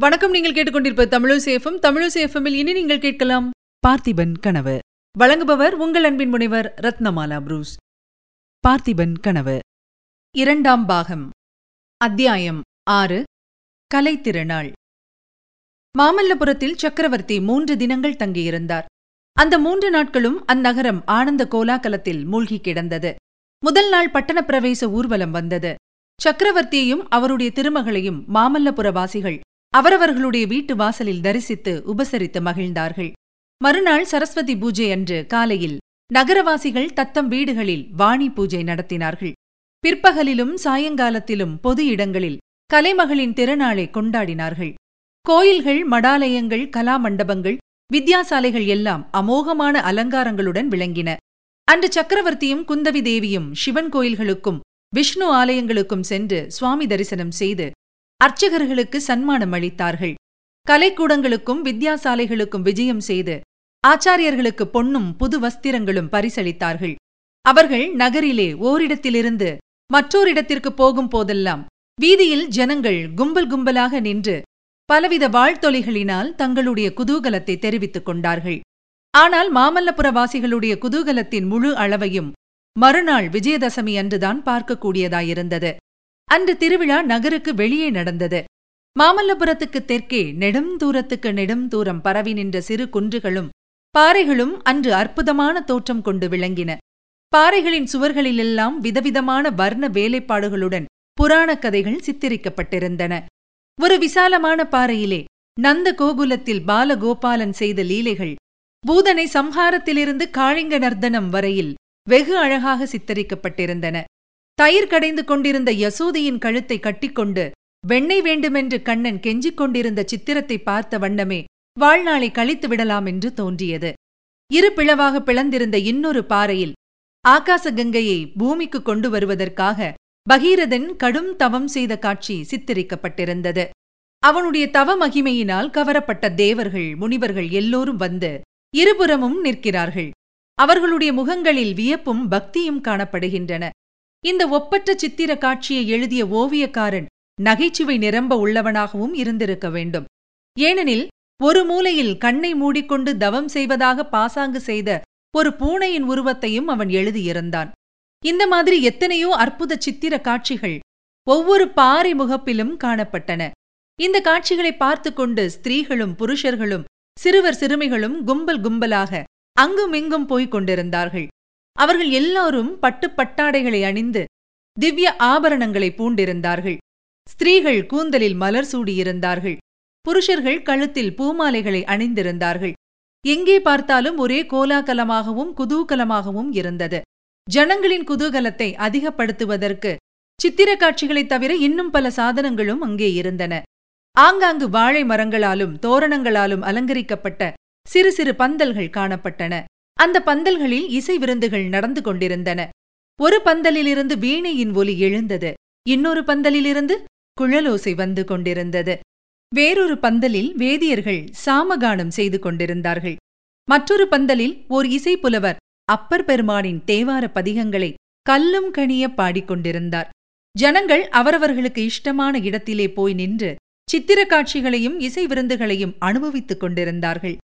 வணக்கம் நீங்கள் கேட்டுக்கொண்டிருப்ப தமிழசேஃபம் தமிழசேஃபமில் இனி நீங்கள் கேட்கலாம் பார்த்திபன் கனவு. வழங்குபவர் உங்கள் அன்பின் முனைவர் ரத்னமாலா புரூஸ். பார்த்திபன் கனவு. இரண்டாம் பாகம். அத்தியாயம் ஆறு. கலைத்திறனாள் மாமல்லபுரத்தில் சக்கரவர்த்தி மூன்று தினங்கள் தங்கியிருந்தார். அந்த மூன்று நாட்களும் அந்நகரம் ஆனந்த கோலாகலத்தில் மூழ்கி கிடந்தது. முதல் நாள் பட்டணப் பிரவேச ஊர்வலம் வந்தது. சக்கரவர்த்தியையும் அவருடைய திருமகளையும் மாமல்லபுரவாசிகள் அவரவர்களுடைய வீட்டு வாசலில் தரிசித்து உபசரித்து மகிழ்ந்தார்கள். மறுநாள் சரஸ்வதி பூஜை அன்று காலையில் நகரவாசிகள் தத்தம் வீடுகளில் வாணி பூஜை நடத்தினார்கள். பிற்பகலிலும் சாயங்காலத்திலும் பொது இடங்களில் கலைமகளின் திருநாளை கொண்டாடினார்கள். கோயில்கள் மடாலயங்கள் கலாமண்டபங்கள் வித்யாசாலைகள் எல்லாம் அமோகமான அலங்காரங்களுடன் விளங்கின. அன்று சக்கரவர்த்தியும் குந்தவி தேவியும் சிவன் கோயில்களுக்கும் விஷ்ணு ஆலயங்களுக்கும் சென்று சுவாமி தரிசனம் செய்து அர்ச்சகர்களுக்கு சன்மானம் அளித்தார்கள். கலைக்கூடங்களுக்கும் வித்யாசாலைகளுக்கும் விஜயம் செய்து ஆச்சாரியர்களுக்கு பொன்னும் புது வஸ்திரங்களும் பரிசளித்தார்கள். அவர்கள் நகரிலே ஓரிடத்திலிருந்து மற்றோரிடத்திற்கு போகும் போதெல்லாம் வீதியில் ஜனங்கள் கும்பல் கும்பலாக நின்று பலவித வாழ்த்தொலிகளினால் தங்களுடைய குதூகலத்தை தெரிவித்துக் கொண்டார்கள். ஆனால் மாமல்லபுர வாசிகளுடைய குதூகலத்தின் முழு அளவையும் மறுநாள் விஜயதசமி அன்றுதான் பார்க்கக்கூடியதாயிருந்தது. அன்று திருவிழா நகருக்கு வெளியே நடந்தது. மாமல்லபுரத்துக்கு தெற்கே நெடும் தூரத்துக்கு நெடும் தூரம் பரவி நின்ற சிறு குன்றுகளும் பாறைகளும் அன்று அற்புதமான தோற்றம் கொண்டு விளங்கின. பாறைகளின் சுவர்களிலெல்லாம் விதவிதமான வர்ண வேலைப்பாடுகளுடன் புராணக் கதைகள் சித்தரிக்கப்பட்டிருந்தன. ஒரு விசாலமான பாறையிலே நந்த கோகுலத்தில் பாலகோபாலன் செய்த லீலைகள் பூதனை சம்ஹாரத்திலிருந்து காழிங்க நர்தனம் வரையில் வெகு அழகாக சித்தரிக்கப்பட்டிருந்தன. தயிர் கடைந்து கொண்டிருந்த யசோதையின் கழுத்தை கட்டிக்கொண்டு வெண்ணெய் வேண்டுமென்று கண்ணன் கெஞ்சிக் கொண்டிருந்த சித்திரத்தை பார்த்த வண்ணமே வாழ்நாளை கழித்து விடலாம் என்று தோன்றியது. இரு பிளவாக பிளந்திருந்த இன்னொரு பாறையில் ஆகாச கங்கையை பூமிக்கு கொண்டு வருவதற்காக பகீரதன் கடும் தவம் செய்த காட்சி சித்தரிக்கப்பட்டிருந்தது. அவனுடைய தவ மகிமையினால் கவரப்பட்ட தேவர்கள் முனிவர்கள் எல்லோரும் வந்து இருபுறமும் நிற்கிறார்கள். அவர்களுடைய முகங்களில் வியப்பும் பக்தியும் காணப்படுகின்றன. இந்த ஒப்பற்ற சித்திர காட்சியை எழுதிய ஓவியக்காரன் நகைச்சுவை நிரம்ப உள்ளவனாகவும் இருந்திருக்க வேண்டும். ஏனெனில் ஒரு மூலையில் கண்ணை மூடிக்கொண்டு தவம் செய்வதாக பாசாங்கு செய்த ஒரு பூனையின் உருவத்தையும் அவன் எழுதியிருந்தான். இந்த மாதிரி எத்தனையோ அற்புத சித்திர காட்சிகள் ஒவ்வொரு பாறை முகப்பிலும் காணப்பட்டன. இந்த காட்சிகளை பார்த்து கொண்டு ஸ்திரீகளும் புருஷர்களும் சிறுவர் சிறுமிகளும் கும்பல் கும்பலாக அங்குமிங்கும் போய்க் கொண்டிருந்தார்கள். அவர்கள் எல்லாரும் பட்டுப் பட்டாடைகளை அணிந்து திவ்ய ஆபரணங்களை பூண்டிருந்தார்கள். ஸ்திரீகள் கூந்தலில் மலர் சூடியிருந்தார்கள். புருஷர்கள் கழுத்தில் பூமாலைகளை அணிந்திருந்தார்கள். எங்கே பார்த்தாலும் ஒரே கோலாகலமாகவும் குதூகலமாகவும் இருந்தது. ஜனங்களின் குதூகலத்தை அதிகப்படுத்துவதற்கு சித்திர காட்சிகளைத் தவிர இன்னும் பல சாதனங்களும் அங்கே இருந்தன. ஆங்காங்கு வாழை மரங்களாலும் தோரணங்களாலும் அலங்கரிக்கப்பட்ட சிறு சிறு பந்தல்கள் காணப்பட்டன. அந்த பந்தல்களில் இசை விருந்துகள் நடந்து கொண்டிருந்தன. ஒரு பந்தலிலிருந்து வீணையின் ஒலி எழுந்தது. இன்னொரு பந்தலிலிருந்து குழலோசை வந்து கொண்டிருந்தது. வேறொரு பந்தலில் வேதியர்கள் சாமகானம் செய்து கொண்டிருந்தார்கள். மற்றொரு பந்தலில் ஓர் இசைப்புலவர் அப்பர் பெருமானின் தேவார பதிகங்களை கல்லும் கனிய பாடிக்கொண்டிருந்தார் ஜனங்கள் அவரவர்களுக்கு இஷ்டமான இடத்திலே போய் நின்று சித்திர காட்சிகளையும் இசை விருந்துகளையும் அனுபவித்துக் கொண்டிருந்தார்கள்.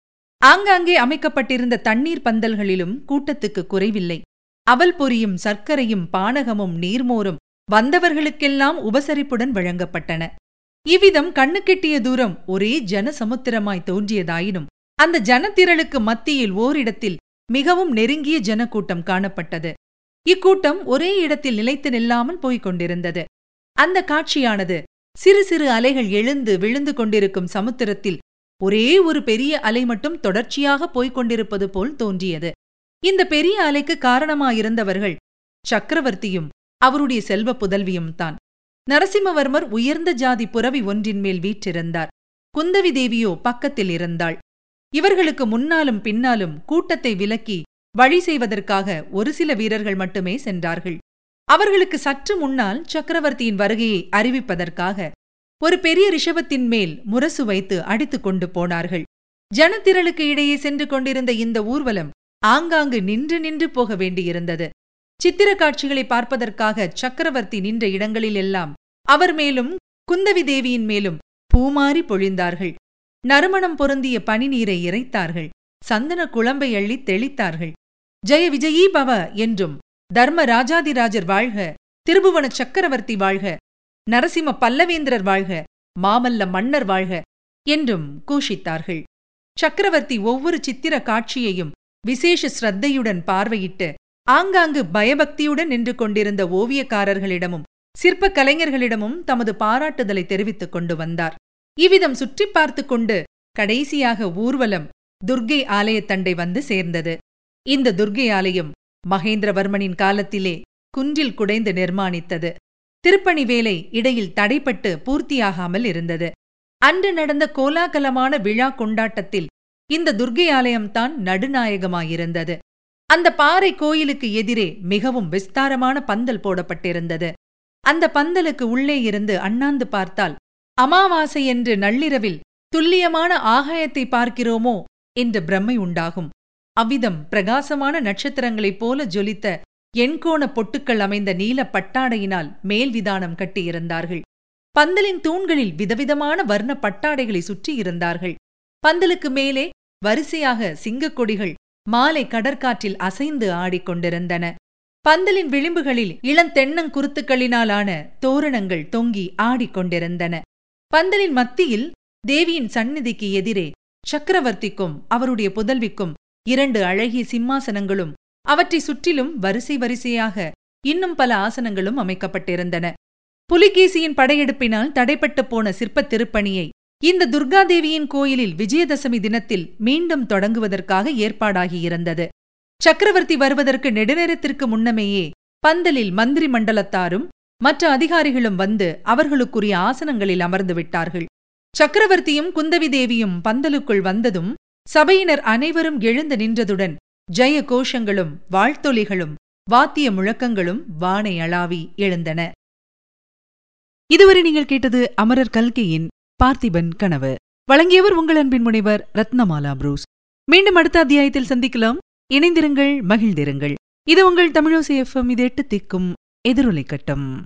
ஆங்காங்கே அமைக்கப்பட்டிருந்த தண்ணீர் பந்தல்களிலும் கூட்டத்துக்கு குறைவில்லை. அவல் பொரியும் சர்க்கரையும் பானகமும் நீர்மோரும் வந்தவர்களுக்கெல்லாம் உபசரிப்புடன் வழங்கப்பட்டன. இவ்விதம் கண்ணுக்கெட்டிய தூரம் ஒரே ஜனசமுத்திரமாய் தோன்றியதாயினும் அந்த ஜனத்திரளுக்கு மத்தியில் ஓரிடத்தில் மிகவும் நெருங்கிய ஜனக்கூட்டம் காணப்பட்டது. இக்கூட்டம் ஒரே இடத்தில் நிலைத்து நில்லாமல் போய்க் கொண்டிருந்தது. அந்த காட்சியானது சிறு சிறு அலைகள் எழுந்து விழுந்து கொண்டிருக்கும் சமுத்திரத்தில் ஒரே ஒரு பெரிய அலை மட்டும் தொடர்ச்சியாக போய்க் கொண்டிருப்பது போல் தோன்றியது. இந்த பெரிய அலைக்கு காரணமாயிருந்தவர்கள் சக்கரவர்த்தியும் அவருடைய செல்வ புதல்வியும் தான். நரசிம்மவர்மர் உயர்ந்த ஜாதி புறவி ஒன்றின் மேல் வீற்றிருந்தார். குந்தவி தேவியோ பக்கத்தில் இருந்தாள். இவர்களுக்கு முன்னாலும் பின்னாலும் கூட்டத்தை விலக்கி வழி செய்வதற்காக ஒரு சில வீரர்கள் மட்டுமே சென்றார்கள். அவர்களுக்கு சற்று முன்னால் சக்கரவர்த்தியின் வருகையை அறிவிப்பதற்காக ஒரு பெரிய ரிஷபத்தின் மேல் முரசு வைத்து அடித்துக் கொண்டு போனார்கள். ஜனத்திரளுக்கு இடையே சென்று கொண்டிருந்த இந்த ஊர்வலம் ஆங்காங்கு நின்று நின்று போக வேண்டியிருந்தது. சித்திர காட்சிகளை பார்ப்பதற்காக சக்கரவர்த்தி நின்ற இடங்களிலெல்லாம் அவர் மேலும் குந்தவி தேவியின் மேலும் பூமாறி பொழிந்தார்கள். நறுமணம் பொருந்திய பனிநீரை இறைத்தார்கள். சந்தன குழம்பை அள்ளித் தெளித்தார்கள். ஜெய விஜயீ பவ என்றும் தர்ம ராஜாதிராஜர் வாழ்க திருபுவன சக்கரவர்த்தி வாழ்க நரசிம்ம பல்லவேந்திரர் வாழ்க மாமல்ல மன்னர் வாழ்க என்றும் கூஷித்தார்கள். சக்கரவர்த்தி ஒவ்வொரு சித்திர காட்சியையும் விசேஷ ஸ்ரத்தையுடன் பார்வையிட்டு ஆங்காங்கு பயபக்தியுடன் நின்று கொண்டிருந்த ஓவியக்காரர்களிடமும் சிற்பக் கலைஞர்களிடமும் தமது பாராட்டுதலை தெரிவித்துக் கொண்டு வந்தார். இவ்விதம் சுற்றி பார்த்து கொண்டு கடைசியாக ஊர்வலம் துர்க்கை ஆலயத்தண்டை வந்து சேர்ந்தது. இந்த துர்க்கை ஆலயம் மகேந்திரவர்மனின் காலத்திலே குன்றில் குடைந்து நிர்மாணித்தது. திருப்பணி வேலை இடையில் தடைப்பட்டு பூர்த்தியாகாமல் இருந்தது. அன்று நடந்த கோலாகலமான விழா கொண்டாட்டத்தில் இந்த துர்க்கை ஆலயம்தான் நடுநாயகமாயிருந்தது. அந்த பாறை கோயிலுக்கு எதிரே மிகவும் விஸ்தாரமான பந்தல் போடப்பட்டிருந்தது. அந்த பந்தலுக்கு உள்ளே இருந்து அண்ணாந்து பார்த்தால் அமாவாசை என்று நள்ளிரவில் துல்லியமான ஆகாயத்தை பார்க்கிறோமோ? என்ற பிரம்மை உண்டாகும். அவ்விதம் பிரகாசமான நட்சத்திரங்களைப் போல ஜொலித்த எண்கோண பொட்டுக்கள் அமைந்த நீல பட்டாடையினால் மேல் விதானம் கட்டியிருந்தார்கள். பந்தலின் தூண்களில் விதவிதமான வர்ண பட்டாடைகளை சுற்றியிருந்தார்கள் பந்தலுக்கு மேலே வரிசையாக சிங்கக் கொடிகள் மாலை கடற்காற்றில் அசைந்து ஆடிக்கொண்டிருந்தன பந்தலின் விளிம்புகளில் இளந்தென்னங்குருத்துக்களினாலான தோரணங்கள் தொங்கி ஆடிக்கொண்டிருந்தன பந்தலின் மத்தியில் தேவியின் சந்நிதிக்கு எதிரே சக்கரவர்த்திக்கும் அவருடைய புதல்விக்கும் இரண்டு அழகிய சிம்மாசனங்களும் அவற்றை சுற்றிலும் வரிசை வரிசையாக இன்னும் பல ஆசனங்களும் அமைக்கப்பட்டிருந்தன. புலிகேசியின் படையெடுப்பினால் தடைப்பட்டு போன சிற்பத் திருப்பணியை இந்த துர்காதேவியின் கோயிலில் விஜயதசமி தினத்தில் மீண்டும் தொடங்குவதற்காக ஏற்பாடாகியிருந்தது. சக்கரவர்த்தி வருவதற்கு நெடுநேரத்திற்கு முன்னமேயே பந்தலில் மந்திரி மண்டலத்தாரும் மற்ற அதிகாரிகளும் வந்து அவர்களுக்குரிய ஆசனங்களில் அமர்ந்து விட்டார்கள். சக்கரவர்த்தியும் குந்தவி தேவியும் பந்தலுக்குள் வந்ததும் சபையினர் அனைவரும் எழுந்து நின்றதுடன் ஜெய கோஷங்களும் வாழ்த்தொலிகளும் வாத்திய முழக்கங்களும் வானை அளாவி எழுந்தன. இதுவரை நீங்கள் கேட்டது அமரர் கல்கையின் பார்த்திபன் கனவு. வழங்கியவர் உங்கள் அன்பின் முனைவர் ரத்னமாலா புரூஸ். மீண்டும் அடுத்த அத்தியாயத்தில் சந்திக்கலாம். இணைந்திருங்கள் மகிழ்ந்திருங்கள். இது உங்கள் தமிழோசி எஃப்எம் இது எட்டு திக்கும் எதிரொலை கட்டம்